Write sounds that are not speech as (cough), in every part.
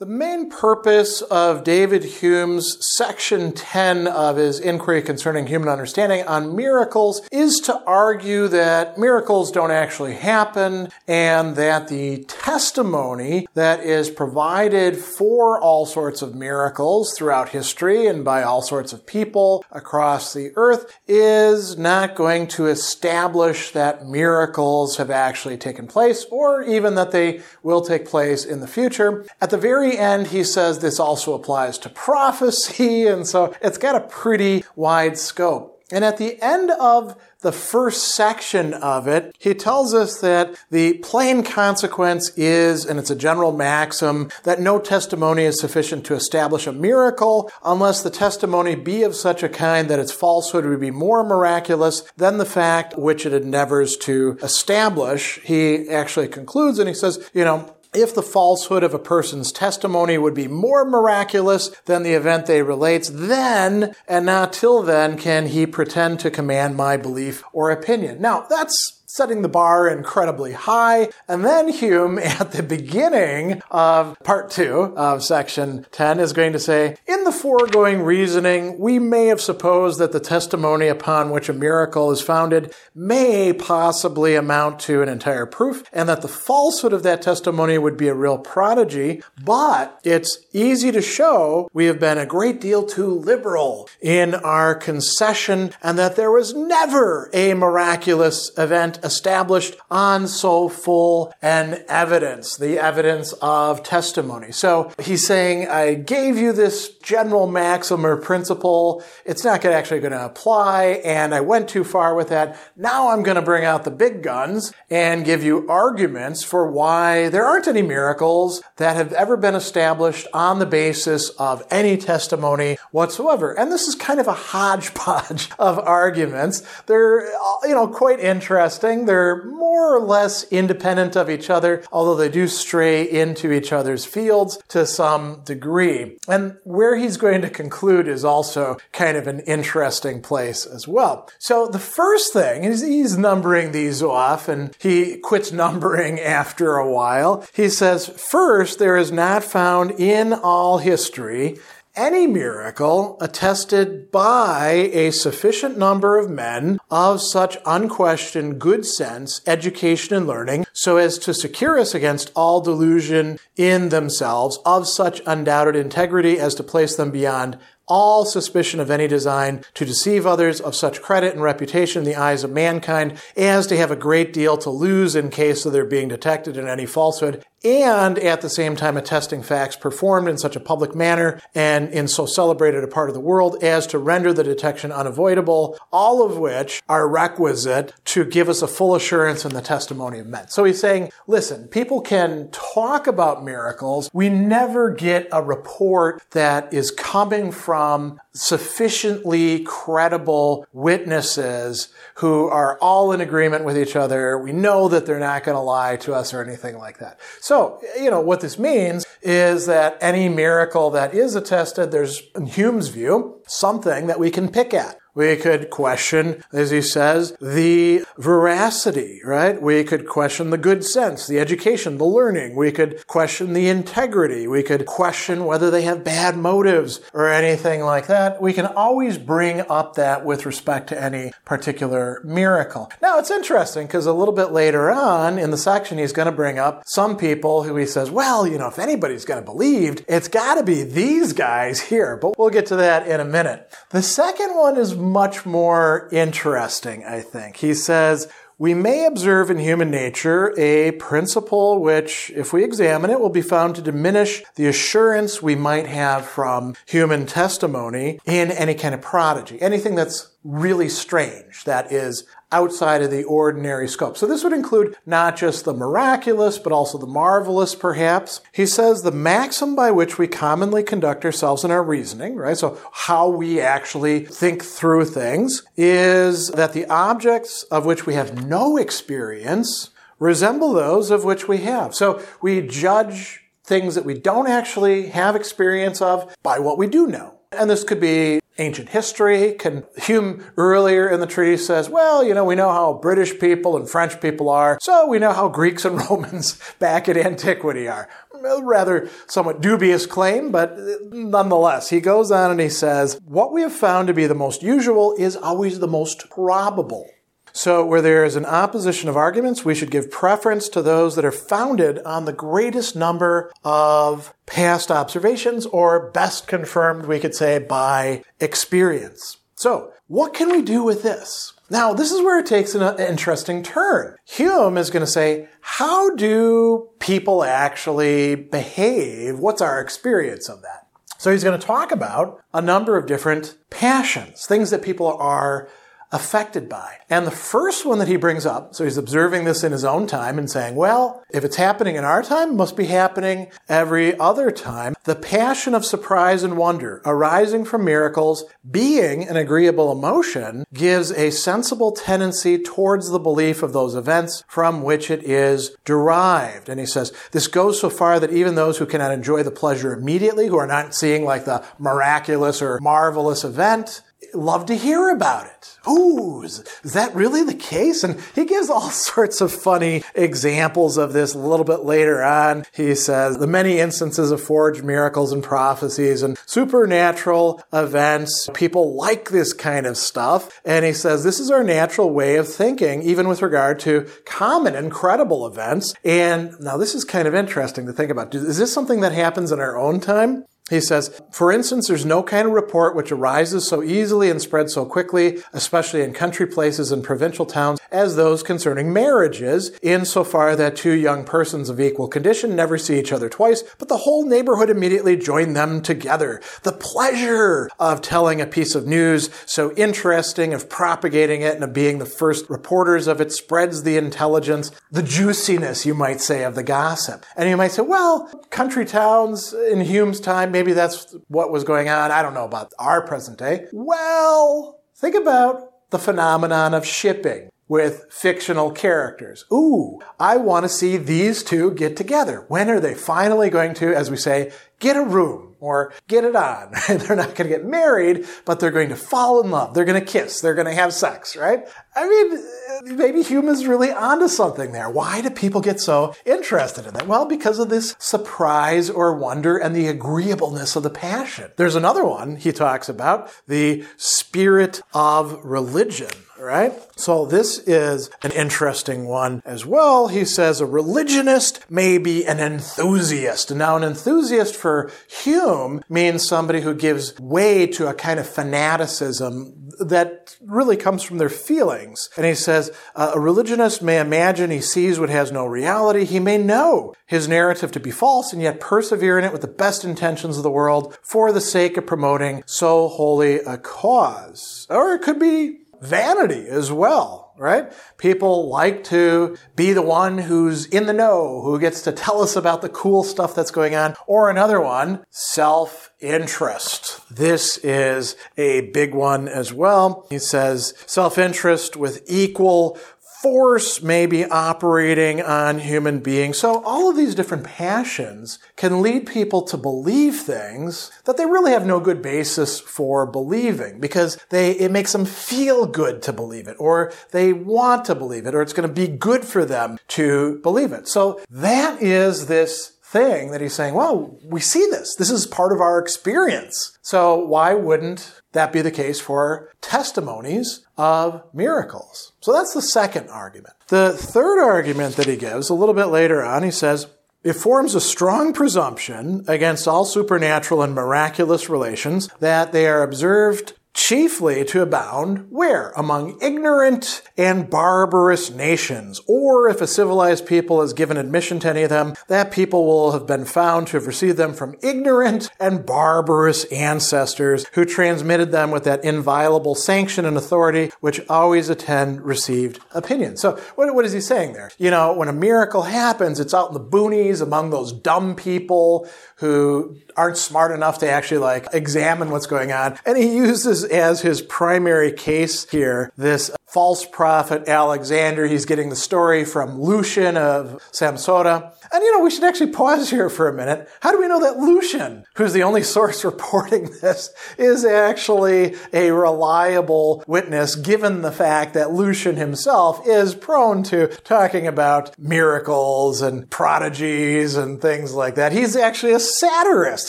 The main purpose of David Hume's section 10 of his Inquiry Concerning Human Understanding on miracles is to argue that miracles don't actually happen and that the testimony that is provided for all sorts of miracles throughout history and by all sorts of people across the earth is not going to establish that miracles have actually taken place or even that they will take place in the future. At the very end, he says this also applies to prophecy, (laughs) and so it's got a pretty wide scope. And at the end of the first section of it, he tells us that the plain consequence is, and it's a general maxim, that no testimony is sufficient to establish a miracle unless the testimony be of such a kind that its falsehood would be more miraculous than the fact which it endeavors to establish. He actually concludes and he says, you know, if the falsehood of a person's testimony would be more miraculous than the event they relates, then and not till then can he pretend to command my belief or opinion. Now, that's setting the bar incredibly high. And then Hume, (laughs) at the beginning of part two of section 10, is going to say, in the foregoing reasoning, we may have supposed that the testimony upon which a miracle is founded may possibly amount to an entire proof, and that the falsehood of that testimony would be a real prodigy. But it's easy to show we have been a great deal too liberal in our concession, and that there was never a miraculous event established on so full an evidence, the evidence of testimony. So he's saying, I gave you this general maxim or principle. It's not actually going to apply, and I went too far with that. Now I'm going to bring out the big guns and give you arguments for why there aren't any miracles that have ever been established on the basis of any testimony whatsoever. And this is kind of a hodgepodge (laughs) of arguments. They're, you know, quite interesting they're more or less independent of each other, although they do stray into each other's fields to some degree. And where he's going to conclude is also kind of an interesting place as well. So the first thing is he's numbering these off and he quits numbering (laughs) after a while. He says, first, there is not found in all history any miracle attested by a sufficient number of men of such unquestioned good sense, education, and learning, so as to secure us against all delusion in themselves of such undoubted integrity as to place them beyond all suspicion of any design to deceive others of such credit and reputation in the eyes of mankind as to have a great deal to lose in case of their being detected in any falsehood, and at the same time attesting facts performed in such a public manner and in so celebrated a part of the world as to render the detection unavoidable, all of which are requisite to give us a full assurance in the testimony of men. So he's saying, listen, people can talk about miracles. We never get a report that is coming from sufficiently credible witnesses who are all in agreement with each other. We know that they're not going to lie to us or anything like that. So, you know, what this means is that any miracle that is attested, there's, in Hume's view, something that we can pick at. We could question, as he says, the veracity, right? We could question the good sense, the education, the learning. We could question the integrity. We could question whether they have bad motives or anything like that. We can always bring up that with respect to any particular miracle. Now, it's interesting because a little bit later on in the section, he's going to bring up some people who he says, well, you know, if anybody's going to believe, it's got to be these guys here. But we'll get to that in a minute. The second one is much more interesting, I think. He says, we may observe in human nature a principle which, if we examine it, will be found to diminish the assurance we might have from human testimony in any kind of prodigy. Anything that's really strange, that is outside of the ordinary scope. So this would include not just the miraculous, but also the marvelous, perhaps. He says the maxim by which we commonly conduct ourselves in our reasoning, right? So how we actually think through things is that the objects of which we have no experience resemble those of which we have. So we judge things that we don't actually have experience of by what we do know. And this could be ancient history. Can, Hume earlier in the treatise says, well, you know, we know how British people and French people are, so we know how Greeks and (laughs) Romans back in antiquity are. A rather somewhat dubious claim, but uh, nonetheless, he goes on and he says, what we have found to be the most usual is always the most probable. So, where there is an opposition of arguments, we should give preference to those that are founded on the greatest number of past observations, or best confirmed, we could say, by experience. So, what can we do with this? Now, this is where it takes an uh, interesting turn. Hume is going to say, how do people actually behave? What's our experience of that? So he's going to talk about a number of different passions, things that people are affected by. And the first one that he brings up, so he's observing this in his own time and saying, well, if it's happening in our time, it must be happening every other time. The passion of surprise and wonder arising from miracles, being an agreeable emotion, gives a sensible tendency towards the belief of those events from which it is derived. And he says, this goes so far that even those who cannot enjoy the pleasure immediately, who are not seeing like the miraculous or marvelous event, love to hear about it. Ooh, is, is, that really the case? And he gives all (laughs) sorts of funny examples of this a little bit later on. He says the many instances of forged miracles and prophecies and supernatural events. People like this kind of stuff. And he says this is our natural way of thinking, even with regard to common incredible events. And now this is kind of interesting to think about. Is this something that happens in our own time? He says, for instance, there's no kind of report which arises so easily and spreads so quickly, especially in country places and provincial towns, as those concerning marriages, insofar that two young persons of equal condition never see each other twice, but the whole neighborhood immediately join them together. The pleasure of telling a piece of news so interesting, of propagating it, and of being the first reporters of it spreads the intelligence, the juiciness, you might say, of the gossip. And you might say, well, country towns in Hume's time, maybe that's what was going on. I don't know about our present day. Well, think about the phenomenon of shipping with fictional characters. Ooh, I want to see these two get together. When are they finally going to, as we say, get a room? or get it on. (laughs) they're not going to get married, but they're going to fall in love. They're going to kiss. They're going to have sex, right? I mean, maybe Hume's really onto something there. Why do people get so interested in that? Well, because of this surprise or wonder and the agreeableness of the passion. There's another one he talks about, the spirit of religion right? So this is an interesting one as well. He says a religionist may be an enthusiast. And now, an enthusiast for Hume means somebody who gives way to a kind of fanaticism that really comes from their feelings. And he says uh, a religionist may imagine he sees what has no reality. He may know his narrative to be false and yet persevere in it with the best intentions of the world for the sake of promoting so holy a cause. Or it could be vanity as well, right? People like to be the one who's in the know, who gets to tell us about the cool stuff that's going on. Or another one, self-interest. This is a big one as well. He says self-interest with equal force may be operating on human beings. So all of these different passions can lead people to believe things that they really have no good basis for believing because they, it makes them feel good to believe it or they want to believe it or it's going to be good for them to believe it. So that is this thing that he's saying, well, we see this. This is part of our experience. So why wouldn't that be the case for testimonies of miracles? So that's the second argument. The third argument that he gives a little bit later on, he says, it forms a strong presumption against all supernatural and miraculous relations that they are observed chiefly to abound where? Among ignorant and barbarous nations. Or if a civilized people has given admission to any of them, that people will have been found to have received them from ignorant and barbarous ancestors who transmitted them with that inviolable sanction and authority which always attend received opinion. So what, what is he saying there? You know, when a miracle happens, it's out in the boonies among those dumb people who aren't smart enough to actually like examine what's going on. And he uses as his primary case here this false prophet Alexander. He's getting the story from Lucian of Samosata. And you know, we should actually pause here for a minute. How do we know that Lucian, who's the only source (laughs) reporting this, is actually a reliable witness given the fact that Lucian himself is prone to talking about miracles and prodigies and things like that. He's actually a satirist.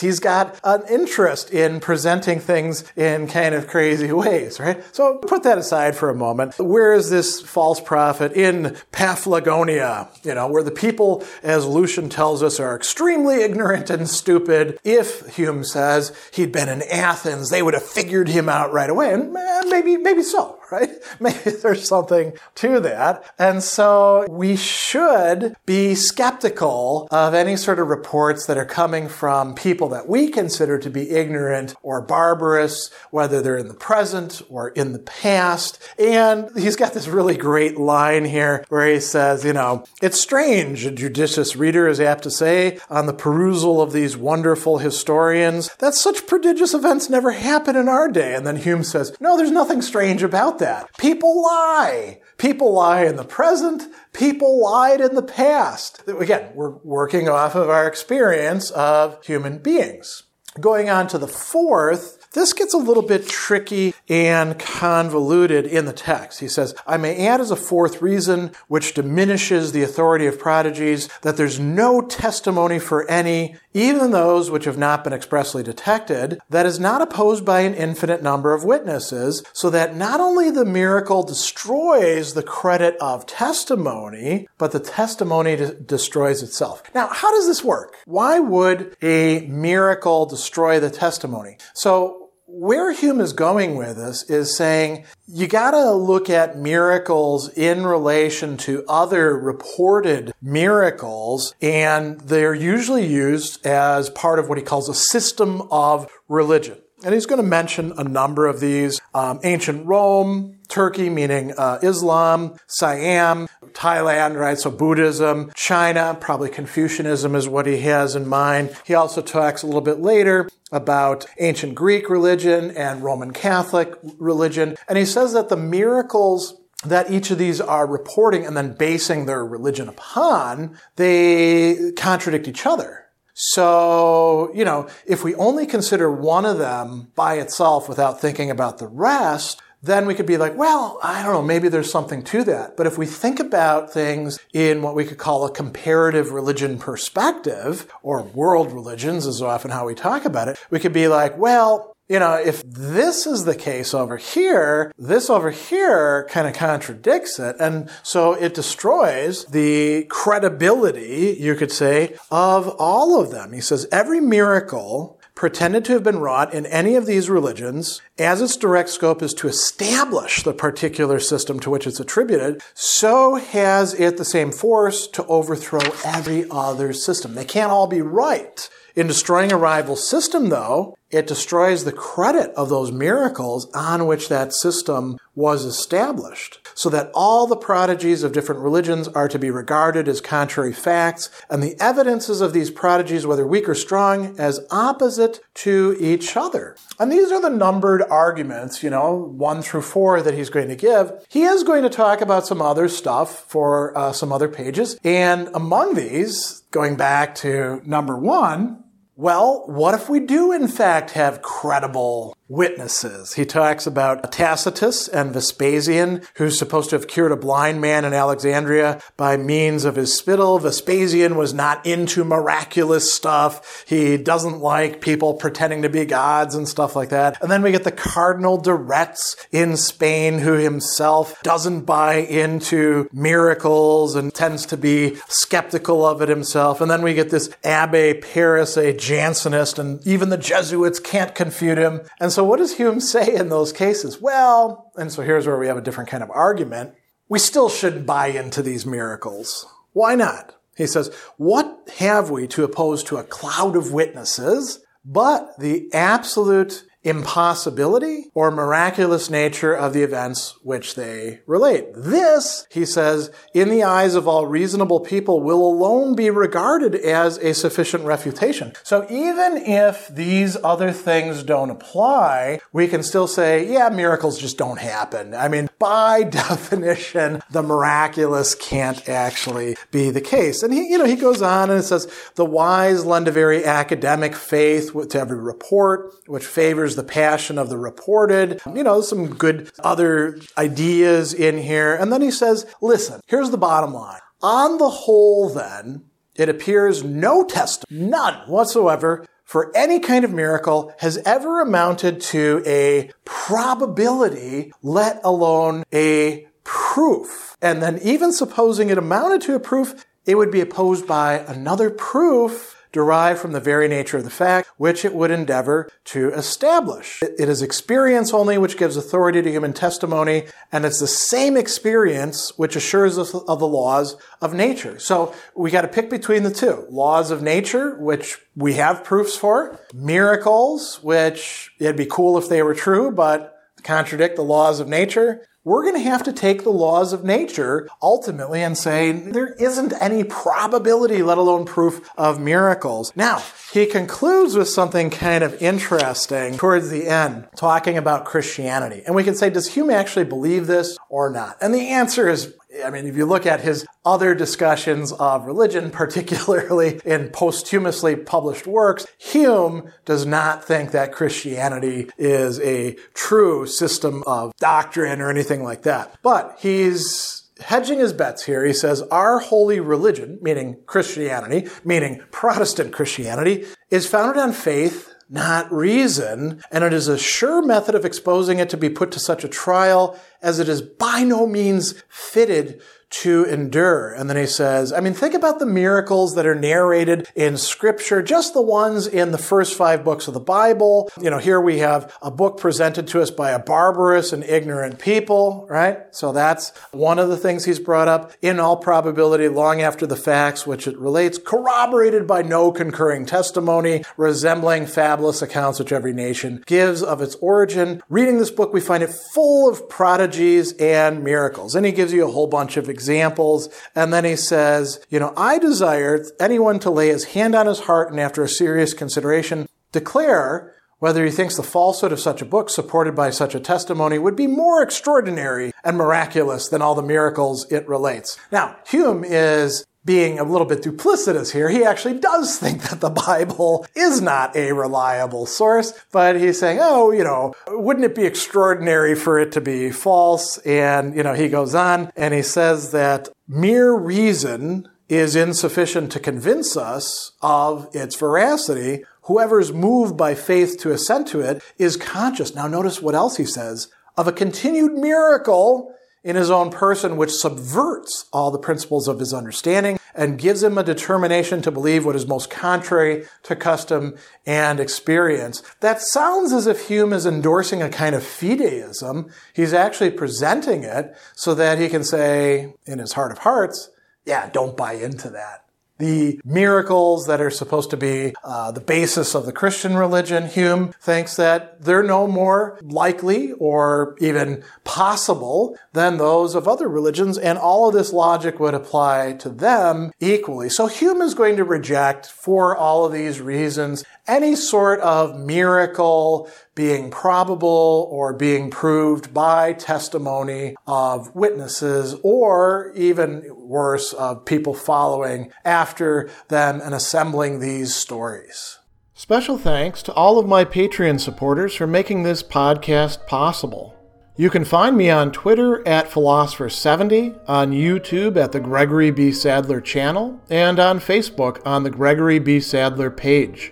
He's got an interest in presenting things in kind of crazy ways, right? So put that aside for a moment. Where is this false prophet? In Paphlagonia, you know, where the people, as Lucian tells us, are extremely ignorant and stupid. If, Hume says, he'd been in Athens, they would have figured him out right away. And eh, maybe, maybe so, right? (laughs) Maybe there's something to that. And so we should be skeptical of any sort of reports that are coming from people that we consider to be ignorant or barbarous, whether they're in the present or in the past. And he's got this really great line here where he says, you know, it's strange, a judicious reader is apt to say, on the perusal of these wonderful historians, that such prodigious events never happen in our day. And then Hume says, no, there's nothing strange about that. People lie. People lie in the present. People lied in the past. Again, we're working off of our experience of human beings. Going on to the fourth, this gets a little bit tricky and convoluted in the text. He says, I may add as a fourth reason, which diminishes the authority of prodigies, that there's no testimony for any, even those which have not been expressly detected, that is not opposed by an infinite number of witnesses, so that not only the miracle destroys the credit of testimony, but the testimony destroys itself. Now, how does this work? Why would a miracle destroy the testimony? So, where Hume is going with this is saying you gotta look at miracles in relation to other reported miracles, and they're usually used as part of what he calls a system of religion. And he's going to mention a number of these. Um, ancient Rome, Turkey, meaning uh, Islam, Siam, Thailand, right? So Buddhism, China, probably Confucianism is what he has in mind. He also talks a little bit later about ancient Greek religion and Roman Catholic religion. And he says that the miracles that each of these are reporting and then basing their religion upon, they contradict each other. So, you know, if we only consider one of them by itself without thinking about the rest, then we could be like, well, I don't know, maybe there's something to that. But if we think about things in what we could call a comparative religion perspective, or world religions is often how we talk about it, we could be like, well, you know, if this is the case over here, this over here kind of contradicts it. And so it destroys the credibility, you could say, of all of them. He says every miracle pretended to have been wrought in any of these religions, as its direct scope is to establish the particular system to which it's attributed, so has it the same force to overthrow every other system. They can't all be right. In destroying a rival system, though, it destroys the credit of those miracles on which that system was established, so that all the prodigies of different religions are to be regarded as contrary facts, and the evidences of these prodigies, whether weak or strong, as opposite to each other. And these are the numbered arguments, you know, one through four that he's going to give. He is going to talk about some other stuff for uh, some other pages, and among these, going back to number one, well, what if we do in fact have credible witnesses. He talks about Tacitus and Vespasian, who's supposed to have cured a blind man in Alexandria by means of his spittle. Vespasian was not into miraculous stuff. He doesn't like people pretending to be gods and stuff like that. And then we get the Cardinal de Retz in Spain, who himself doesn't buy into miracles and tends to be skeptical of it himself. And then we get this Abbe Paris, a Jansenist, and even the Jesuits can't confute him. And so so what does Hume say in those cases? Well, and so here's where we have a different kind of argument. We still shouldn't buy into these miracles. Why not? He says, what have we to oppose to a cloud of witnesses but the absolute impossibility or miraculous nature of the events which they relate. This, he says, in the eyes of all reasonable people will alone be regarded as a sufficient refutation. So even if these other things don't apply, we can still say, yeah, miracles just don't happen. I mean, by (laughs) definition, the miraculous can't actually be the case. And he, you know, he goes on and says, the wise lend a very academic faith to every report, which favors the passion of the reported. You know, some good other ideas in here. And then he says, listen, here's the bottom line. On the whole, then, it appears no test, none whatsoever, for any kind of miracle has ever amounted to a probability, let alone a proof. And then even supposing it amounted to a proof, it would be opposed by another proof derived from the very nature of the fact which it would endeavor to establish. It is experience only which gives authority to human testimony, and it's the same experience which assures us of the laws of nature. So we got to pick between the two. Laws of nature, which we have proofs for, miracles, which it'd be cool if they were true, but contradict the laws of nature, we're going to have to take the laws of nature ultimately and say there isn't any probability, let alone proof of miracles. Now, he concludes with something kind of interesting towards the end, talking about Christianity. And we can say, does Hume actually believe this or not? And the answer is I mean, if you look at his other discussions of religion, (laughs) particularly in posthumously published works, Hume does not think that Christianity is a true system of doctrine or anything like that. But he's hedging his bets here. He says, our holy religion, meaning Christianity, meaning Protestant Christianity, is founded on faith not reason, and it is a sure method of exposing it to be put to such a trial as it is by no means fitted to endure. And then he says, I mean, think about the miracles that are narrated in scripture, just the ones in the first five books of the Bible. You know, here we have a book presented to us by a barbarous and ignorant people, right? So that's one of the things he's brought up. In all probability, long after the facts which it relates, corroborated by no concurring testimony, resembling fabulous accounts which every nation gives of its origin. Reading this book, we find it full of prodigies and miracles. And he gives you a whole bunch of examples examples. And then he says, you know, I desire anyone to lay his hand on his heart and after a serious consideration declare whether he thinks the falsehood of such a book supported by such a testimony would be more extraordinary and miraculous than all the miracles it relates. Now, Hume is being a little bit duplicitous here. He actually does (laughs) think that the Bible is not a reliable source, but he's saying, oh, you know, wouldn't it be extraordinary for it to be false? And, you know, he goes on and he says that mere reason is insufficient to convince us of its veracity. Whoever is moved by faith to assent to it is conscious. Now notice what else he says of a continued miracle in his own person, which subverts all the principles of his understanding and gives him a determination to believe what is most contrary to custom and experience. That sounds as if Hume is endorsing a kind of fideism. He's actually presenting it so that he can say, in his heart of hearts, yeah, don't buy into that the miracles that are supposed to be uh, the basis of the Christian religion. Hume thinks that they're no more likely or even possible than those of other religions, and all of this logic would apply to them equally. So Hume is going to reject, for all of these reasons, any sort of miracle being probable or being proved by testimony of witnesses or even worse of people following after them and assembling these stories. Special thanks to all of my Patreon supporters for making this podcast possible. You can find me on Twitter at Philosopher70, on YouTube at the Gregory B. Sadler channel, and on Facebook on the Gregory B. Sadler page.